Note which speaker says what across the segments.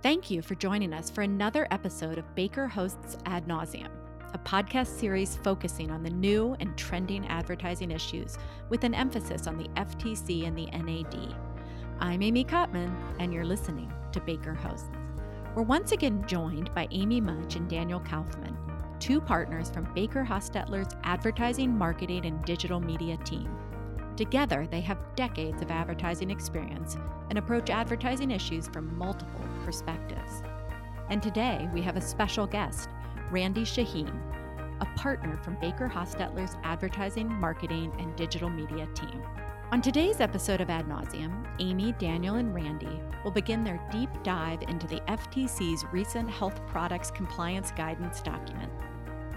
Speaker 1: Thank you for joining us for another episode of Baker Hosts Ad Nauseam, a podcast series focusing on the new and trending advertising issues with an emphasis on the FTC and the NAD. I'm Amy Kotman, and you're listening to Baker Hosts. We're once again joined by Amy Mudge and Daniel Kaufman, two partners from Baker Hostetler's advertising, marketing, and digital media team. Together, they have decades of advertising experience and approach advertising issues from multiple perspectives. And today, we have a special guest, Randy Shaheen, a partner from Baker Hostetler's advertising, marketing, and digital media team. On today's episode of Ad Nauseam, Amy, Daniel, and Randy will begin their deep dive into the FTC's recent health products compliance guidance document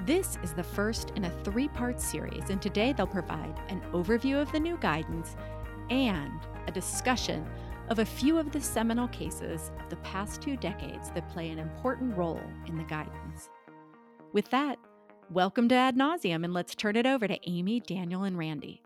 Speaker 1: this is the first in a three part series, and today they'll provide an overview of the new guidance and a discussion of a few of the seminal cases of the past two decades that play an important role in the guidance. With that, welcome to Ad Nauseam, and let's turn it over to Amy, Daniel, and Randy.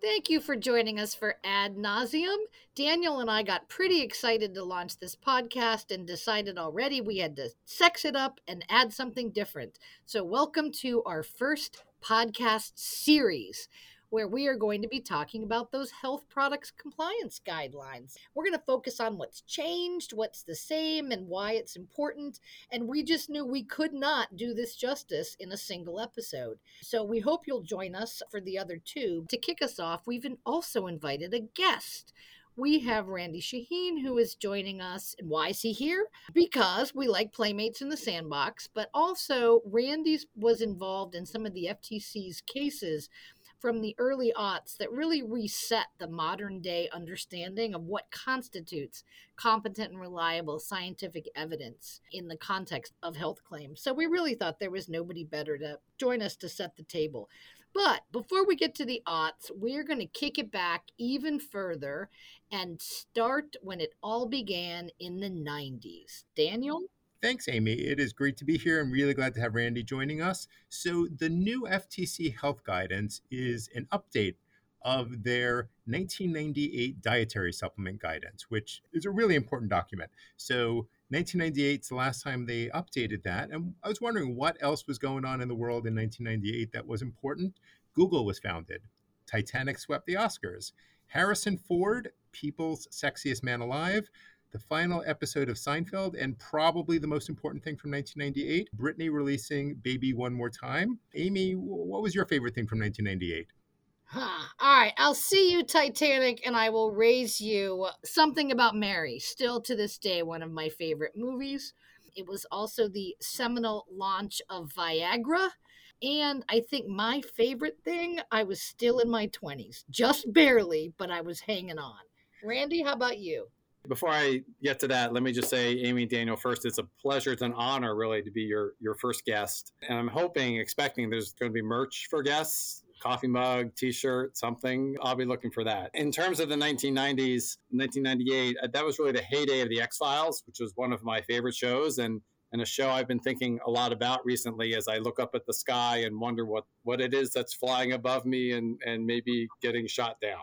Speaker 2: Thank you for joining us for Ad Nauseam. Daniel and I got pretty excited to launch this podcast and decided already we had to sex it up and add something different. So, welcome to our first podcast series where we are going to be talking about those health products compliance guidelines. We're going to focus on what's changed, what's the same, and why it's important. And we just knew we could not do this justice in a single episode. So we hope you'll join us for the other two. To kick us off, we've also invited a guest we have Randy Shaheen who is joining us. And why is he here? Because we like Playmates in the Sandbox, but also Randy was involved in some of the FTC's cases from the early aughts that really reset the modern day understanding of what constitutes competent and reliable scientific evidence in the context of health claims. So we really thought there was nobody better to join us to set the table. But before we get to the aughts, we're going to kick it back even further and start when it all began in the 90s. Daniel?
Speaker 3: Thanks, Amy. It is great to be here. I'm really glad to have Randy joining us. So, the new FTC health guidance is an update of their 1998 dietary supplement guidance, which is a really important document. So, 1998 is the last time they updated that. And I was wondering what else was going on in the world in 1998 that was important. Google was founded, Titanic swept the Oscars, Harrison Ford, People's Sexiest Man Alive, the final episode of Seinfeld, and probably the most important thing from 1998, Britney releasing Baby One More Time. Amy, what was your favorite thing from 1998?
Speaker 2: Huh. All right, I'll see you, Titanic, and I will raise you something about Mary. Still to this day, one of my favorite movies. It was also the seminal launch of Viagra. And I think my favorite thing, I was still in my 20s, just barely, but I was hanging on. Randy, how about you?
Speaker 4: Before I get to that, let me just say, Amy Daniel, first, it's a pleasure, it's an honor, really, to be your your first guest. And I'm hoping, expecting there's going to be merch for guests coffee mug, t-shirt, something. I'll be looking for that. In terms of the 1990s, 1998, uh, that was really the heyday of the X-Files, which was one of my favorite shows and and a show I've been thinking a lot about recently as I look up at the sky and wonder what what it is that's flying above me and and maybe getting shot down.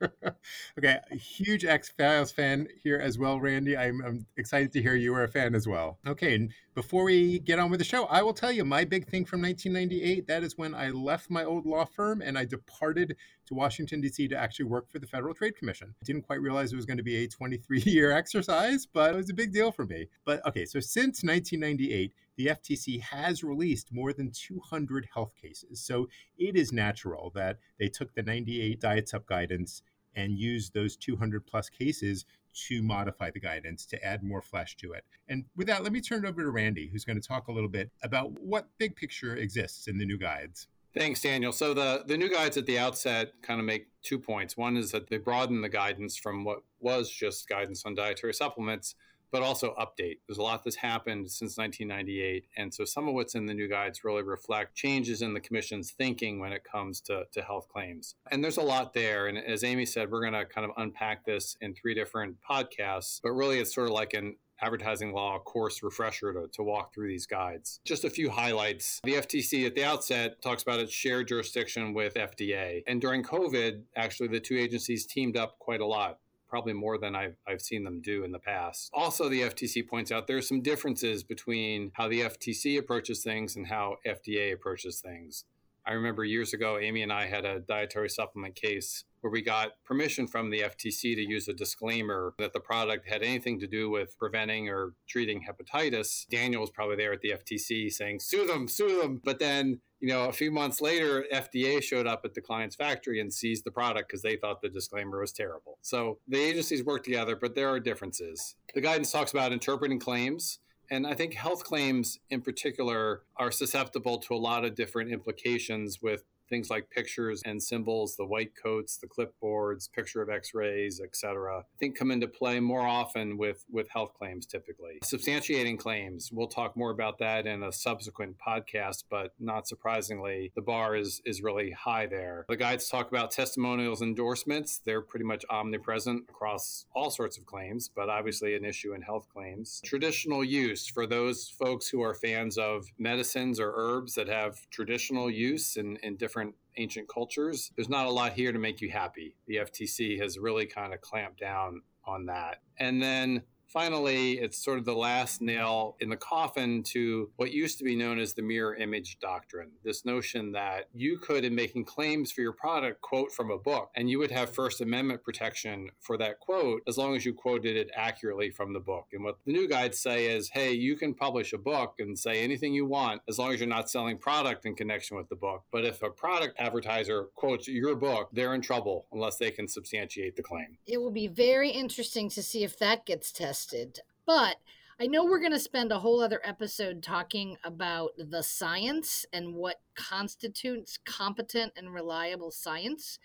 Speaker 3: okay, huge X Files fan here as well, Randy. I'm, I'm, excited to hear you are a fan as well. Okay, and before we get on with the show, I will tell you my big thing from 1998. That is when I left my old law firm and I departed to Washington, D.C. to actually work for the Federal Trade Commission. I didn't quite realize it was going to be a 23 year exercise, but it was a big deal for me. But okay, so since 1998, the FTC has released more than 200 health cases. So it is natural that they took the 98 Diet Up guidance and used those 200 plus cases to modify the guidance to add more flesh to it. And with that, let me turn it over to Randy, who's going to talk a little bit about what big picture exists in the new guides.
Speaker 4: Thanks, Daniel. So the, the new guides at the outset kind of make two points. One is that they broaden the guidance from what was just guidance on dietary supplements but also update. There's a lot that's happened since 1998. And so some of what's in the new guides really reflect changes in the commission's thinking when it comes to, to health claims. And there's a lot there. And as Amy said, we're going to kind of unpack this in three different podcasts, but really it's sort of like an advertising law course refresher to, to walk through these guides. Just a few highlights. The FTC at the outset talks about its shared jurisdiction with FDA. And during COVID, actually, the two agencies teamed up quite a lot probably more than I've, I've seen them do in the past. Also, the FTC points out there are some differences between how the FTC approaches things and how FDA approaches things. I remember years ago, Amy and I had a dietary supplement case where we got permission from the FTC to use a disclaimer that the product had anything to do with preventing or treating hepatitis. Daniel was probably there at the FTC saying, sue them, sue them. But then, you know, a few months later, FDA showed up at the client's factory and seized the product because they thought the disclaimer was terrible. So the agencies work together, but there are differences. The guidance talks about interpreting claims. And I think health claims in particular are susceptible to a lot of different implications with things like pictures and symbols, the white coats, the clipboards, picture of x-rays, etc. I think come into play more often with with health claims typically. Substantiating claims, we'll talk more about that in a subsequent podcast, but not surprisingly, the bar is is really high there. The guides talk about testimonials endorsements. They're pretty much omnipresent across all sorts of claims, but obviously an issue in health claims. Traditional use for those folks who are fans of medicines or herbs that have traditional use in, in different ancient cultures. There's not a lot here to make you happy. The FTC has really kind of clamped down on that. And then Finally, it's sort of the last nail in the coffin to what used to be known as the mirror image doctrine. This notion that you could, in making claims for your product, quote from a book, and you would have First Amendment protection for that quote as long as you quoted it accurately from the book. And what the new guides say is hey, you can publish a book and say anything you want as long as you're not selling product in connection with the book. But if a product advertiser quotes your book, they're in trouble unless they can substantiate the claim.
Speaker 2: It will be very interesting to see if that gets tested tested. But I know we're going to spend a whole other episode talking about the science and what constitutes competent and reliable science.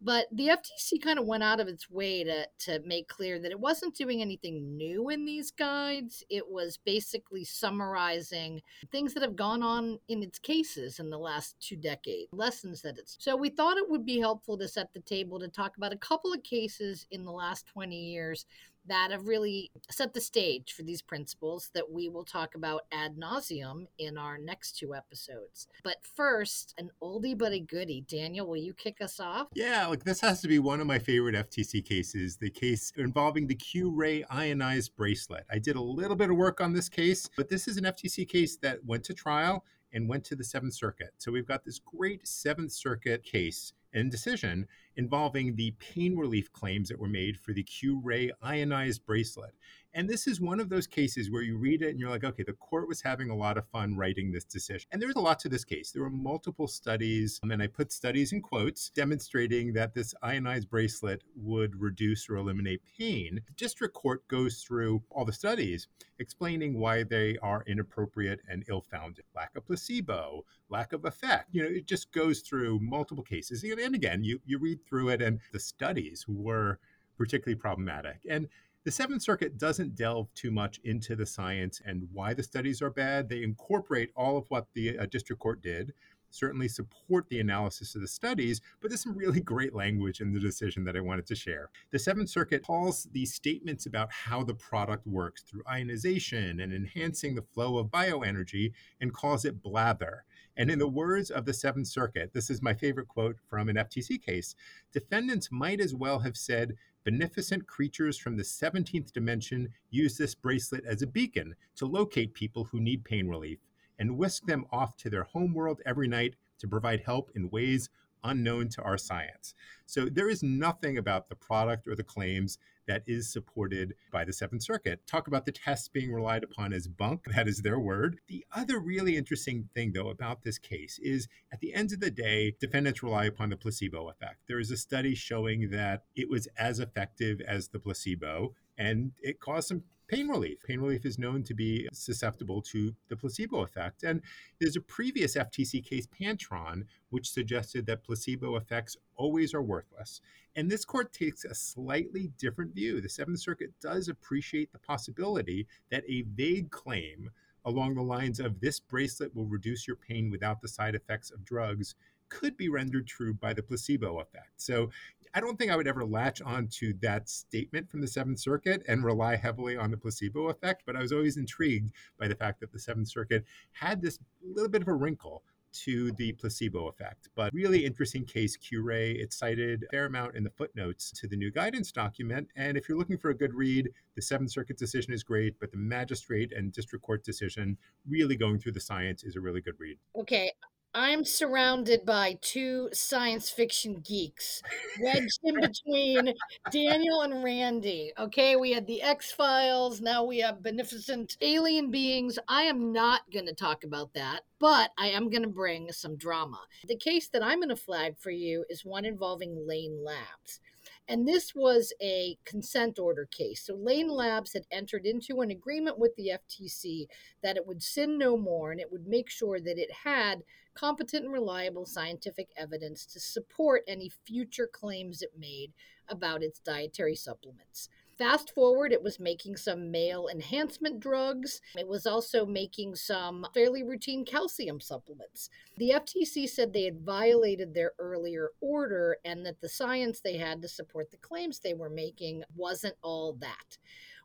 Speaker 2: But the FTC kind of went out of its way to, to make clear that it wasn't doing anything new in these guides. It was basically summarizing things that have gone on in its cases in the last two decades, lessons that it's. So we thought it would be helpful to set the table to talk about a couple of cases in the last 20 years that have really set the stage for these principles that we will talk about ad nauseam in our next two episodes. But first, an oldie but a goodie. Daniel, will you kick us off?
Speaker 3: Yeah, like this has to be one of my favorite FTC cases, the case involving the Q-ray ionized bracelet. I did a little bit of work on this case, but this is an FTC case that went to trial and went to the Seventh Circuit. So we've got this great Seventh Circuit case and decision involving the pain relief claims that were made for the Q ray ionized bracelet. And this is one of those cases where you read it and you're like, okay, the court was having a lot of fun writing this decision. And there's a lot to this case. There were multiple studies, um, and I put studies in quotes, demonstrating that this ionized bracelet would reduce or eliminate pain. The district court goes through all the studies explaining why they are inappropriate and ill founded. Lack of placebo, lack of effect. You know, it just goes through multiple cases. And again, you, you read through it, and the studies were particularly problematic. And the Seventh Circuit doesn't delve too much into the science and why the studies are bad. They incorporate all of what the uh, district court did, certainly support the analysis of the studies, but there's some really great language in the decision that I wanted to share. The Seventh Circuit calls these statements about how the product works through ionization and enhancing the flow of bioenergy and calls it blather. And in the words of the Seventh Circuit, this is my favorite quote from an FTC case defendants might as well have said beneficent creatures from the 17th dimension use this bracelet as a beacon to locate people who need pain relief and whisk them off to their home world every night to provide help in ways unknown to our science. So there is nothing about the product or the claims that is supported by the Seventh Circuit. Talk about the tests being relied upon as bunk, that is their word. The other really interesting thing, though, about this case is at the end of the day, defendants rely upon the placebo effect. There is a study showing that it was as effective as the placebo and it caused some pain relief. Pain relief is known to be susceptible to the placebo effect. And there's a previous FTC case, Pantron, which suggested that placebo effects always are worthless. And this court takes a slightly different view. The Seventh Circuit does appreciate the possibility that a vague claim along the lines of this bracelet will reduce your pain without the side effects of drugs could be rendered true by the placebo effect. So I don't think I would ever latch on to that statement from the Seventh Circuit and rely heavily on the placebo effect, but I was always intrigued by the fact that the Seventh Circuit had this little bit of a wrinkle to the placebo effect. But really interesting case, Q-ray. It's cited a fair amount in the footnotes to the new guidance document. And if you're looking for a good read, the Seventh Circuit decision is great, but the magistrate and district court decision, really going through the science, is a really good read.
Speaker 2: Okay, I'm surrounded by two science fiction geeks wedged in between Daniel and Randy. Okay, we had the X Files, now we have beneficent alien beings. I am not going to talk about that, but I am going to bring some drama. The case that I'm going to flag for you is one involving Lane Labs. And this was a consent order case. So Lane Labs had entered into an agreement with the FTC that it would sin no more and it would make sure that it had competent and reliable scientific evidence to support any future claims it made about its dietary supplements. Fast forward, it was making some male enhancement drugs. It was also making some fairly routine calcium supplements. The FTC said they had violated their earlier order and that the science they had to support the claims they were making wasn't all that.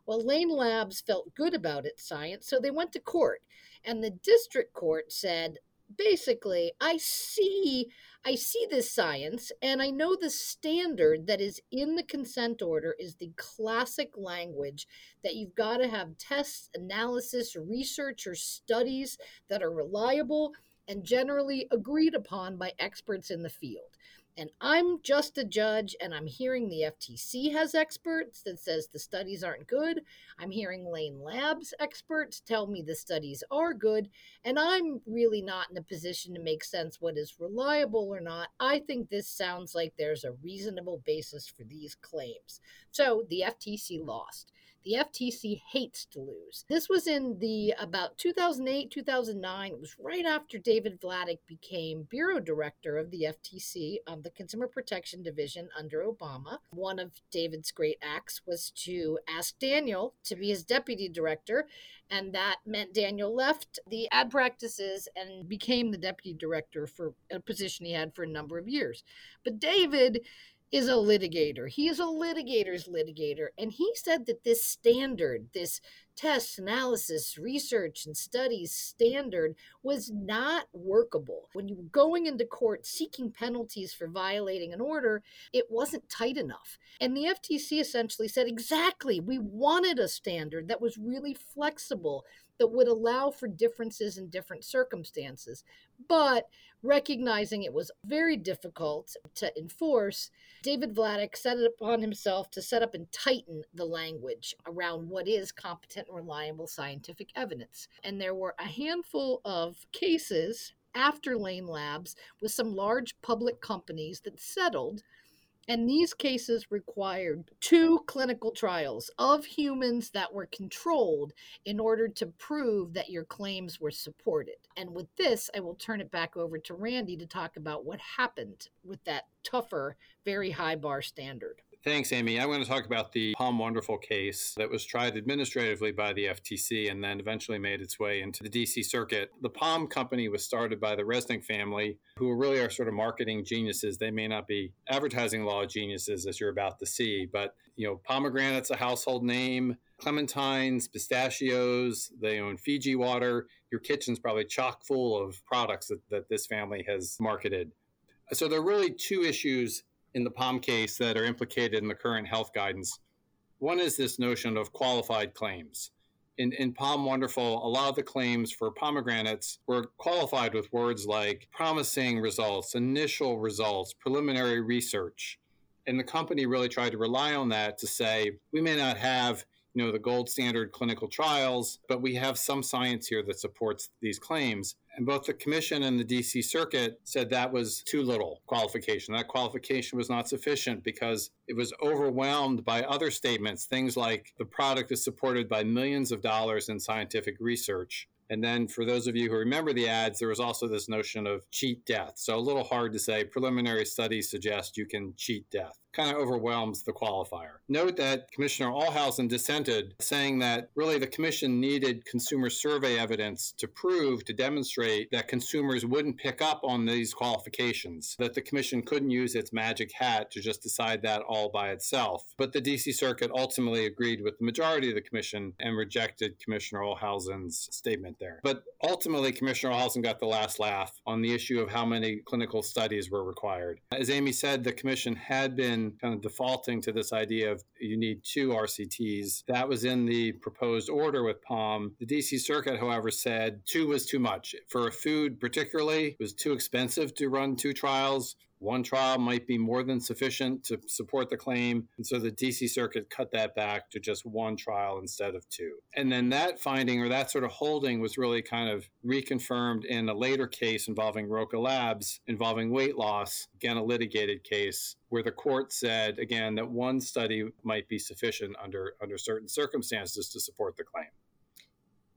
Speaker 2: Well, Lane Labs felt good about its science, so they went to court. And the district court said, basically i see i see this science and i know the standard that is in the consent order is the classic language that you've got to have tests analysis research or studies that are reliable and generally agreed upon by experts in the field and I'm just a judge, and I'm hearing the FTC has experts that says the studies aren't good. I'm hearing Lane Labs experts tell me the studies are good, and I'm really not in a position to make sense what is reliable or not. I think this sounds like there's a reasonable basis for these claims. So the FTC lost. The FTC hates to lose. This was in the about 2008, 2009. It was right after David Vladeck became bureau director of the FTC, um, um, the Consumer Protection Division under Obama. One of David's great acts was to ask Daniel to be his deputy director, and that meant Daniel left the ad practices and became the deputy director for a position he had for a number of years. But David is a litigator. He is a litigator's litigator. And he said that this standard, this test, analysis, research, and studies standard was not workable. When you were going into court seeking penalties for violating an order, it wasn't tight enough. And the FTC essentially said, exactly, we wanted a standard that was really flexible, that would allow for differences in different circumstances. But recognizing it was very difficult to enforce, David Vladeck set it upon himself to set up and tighten the language around what is competent and reliable scientific evidence. And there were a handful of cases after Lane Labs with some large public companies that settled and these cases required two clinical trials of humans that were controlled in order to prove that your claims were supported. And with this, I will turn it back over to Randy to talk about what happened with that tougher, very high bar standard.
Speaker 4: Thanks, Amy. I'm going to talk about the POM Wonderful case that was tried administratively by the FTC and then eventually made its way into the DC Circuit. The Palm company was started by the Resnick family, who really are sort of marketing geniuses. They may not be advertising law geniuses, as you're about to see, but you know, pomegranate's a household name. Clementines, pistachios, they own Fiji water. Your kitchen's probably chock full of products that, that this family has marketed. So there are really two issues in the POM case that are implicated in the current health guidance. One is this notion of qualified claims. In, in POM Wonderful, a lot of the claims for pomegranates were qualified with words like promising results, initial results, preliminary research. And the company really tried to rely on that to say, we may not have you know the gold standard clinical trials but we have some science here that supports these claims and both the commission and the DC Circuit said that was too little qualification. That qualification was not sufficient because it was overwhelmed by other statements, things like the product is supported by millions of dollars in scientific research. And then for those of you who remember the ads, there was also this notion of cheat death. So a little hard to say preliminary studies suggest you can cheat death. Kind of overwhelms the qualifier. Note that Commissioner Ohlhausen dissented, saying that really the commission needed consumer survey evidence to prove, to demonstrate that consumers wouldn't pick up on these qualifications, that the commission couldn't use its magic hat to just decide that all by itself. But the DC Circuit ultimately agreed with the majority of the commission and rejected Commissioner Ohlhausen's statement there. But ultimately, Commissioner Ohlhausen got the last laugh on the issue of how many clinical studies were required. As Amy said, the commission had been kind of defaulting to this idea of you need two RCTs. That was in the proposed order with POM. The DC Circuit, however, said two was too much. For a food, particularly, it was too expensive to run two trials. One trial might be more than sufficient to support the claim. And so the DC Circuit cut that back to just one trial instead of two. And then that finding or that sort of holding was really kind of reconfirmed in a later case involving Roca Labs, involving weight loss, again, a litigated case, where the court said, again, that one study might be sufficient under, under certain circumstances to support the claim.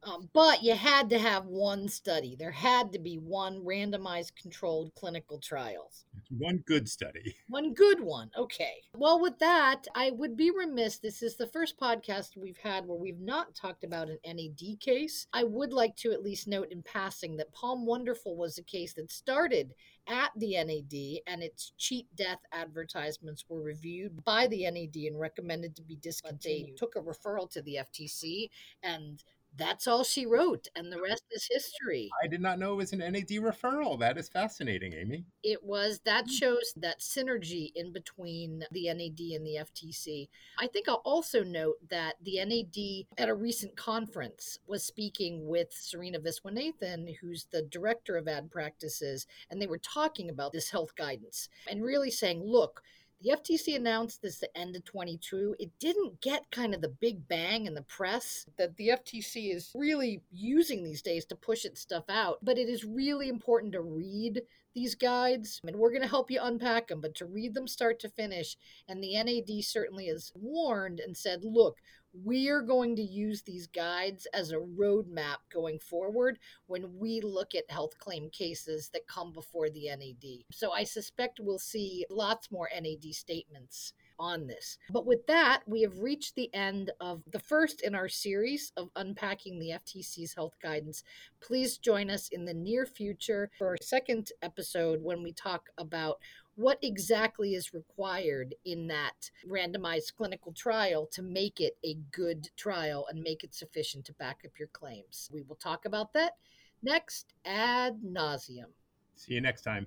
Speaker 2: Um, but you had to have one study. There had to be one randomized controlled clinical trials.
Speaker 3: One good study.
Speaker 2: One good one. Okay. Well, with that, I would be remiss. This is the first podcast we've had where we've not talked about an NAD case. I would like to at least note in passing that POM Wonderful was a case that started at the NAD and its cheat death advertisements were reviewed by the NAD and recommended to be discontinued. They took a referral to the FTC and that's all she wrote, and the rest is history.
Speaker 3: I did not know it was an NAD referral. That is fascinating, Amy.
Speaker 2: It was. That mm. shows that synergy in between the NAD and the FTC. I think I'll also note that the NAD at a recent conference was speaking with Serena Viswanathan, who's the director of ad practices, and they were talking about this health guidance and really saying, look, the FTC announced this the end of 22. It didn't get kind of the big bang in the press that the FTC is really using these days to push its stuff out. But it is really important to read these guides, and we're going to help you unpack them, but to read them start to finish. And the NAD certainly has warned and said, look, we're going to use these guides as a roadmap going forward when we look at health claim cases that come before the NAD. So I suspect we'll see lots more NAD statements on this. But with that, we have reached the end of the first in our series of unpacking the FTC's health guidance. Please join us in the near future for our second episode when we talk about what exactly is required in that randomized clinical trial to make it a good trial and make it sufficient to back up your claims. We will talk about that next ad nauseam.
Speaker 3: See you next time.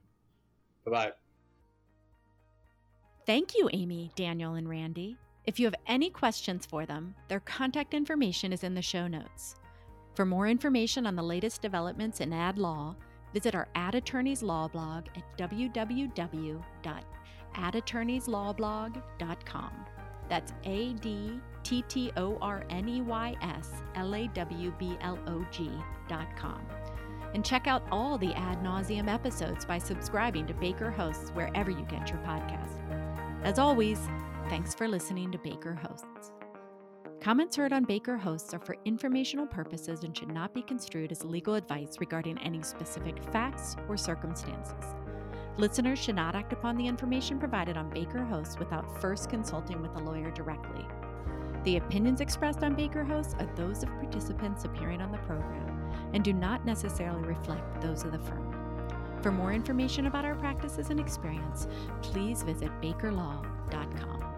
Speaker 4: Bye bye.
Speaker 1: Thank you, Amy, Daniel, and Randy. If you have any questions for them, their contact information is in the show notes. For more information on the latest developments in ad law, Visit our Ad Attorneys Law blog at www.adattorneyslawblog.com. That's A D T T O R N E Y S L A W B L O G.com. And check out all the ad nauseam episodes by subscribing to Baker Hosts wherever you get your podcast. As always, thanks for listening to Baker Hosts. Comments heard on Baker hosts are for informational purposes and should not be construed as legal advice regarding any specific facts or circumstances. Listeners should not act upon the information provided on Baker hosts without first consulting with a lawyer directly. The opinions expressed on Baker hosts are those of participants appearing on the program and do not necessarily reflect those of the firm. For more information about our practices and experience, please visit bakerlaw.com.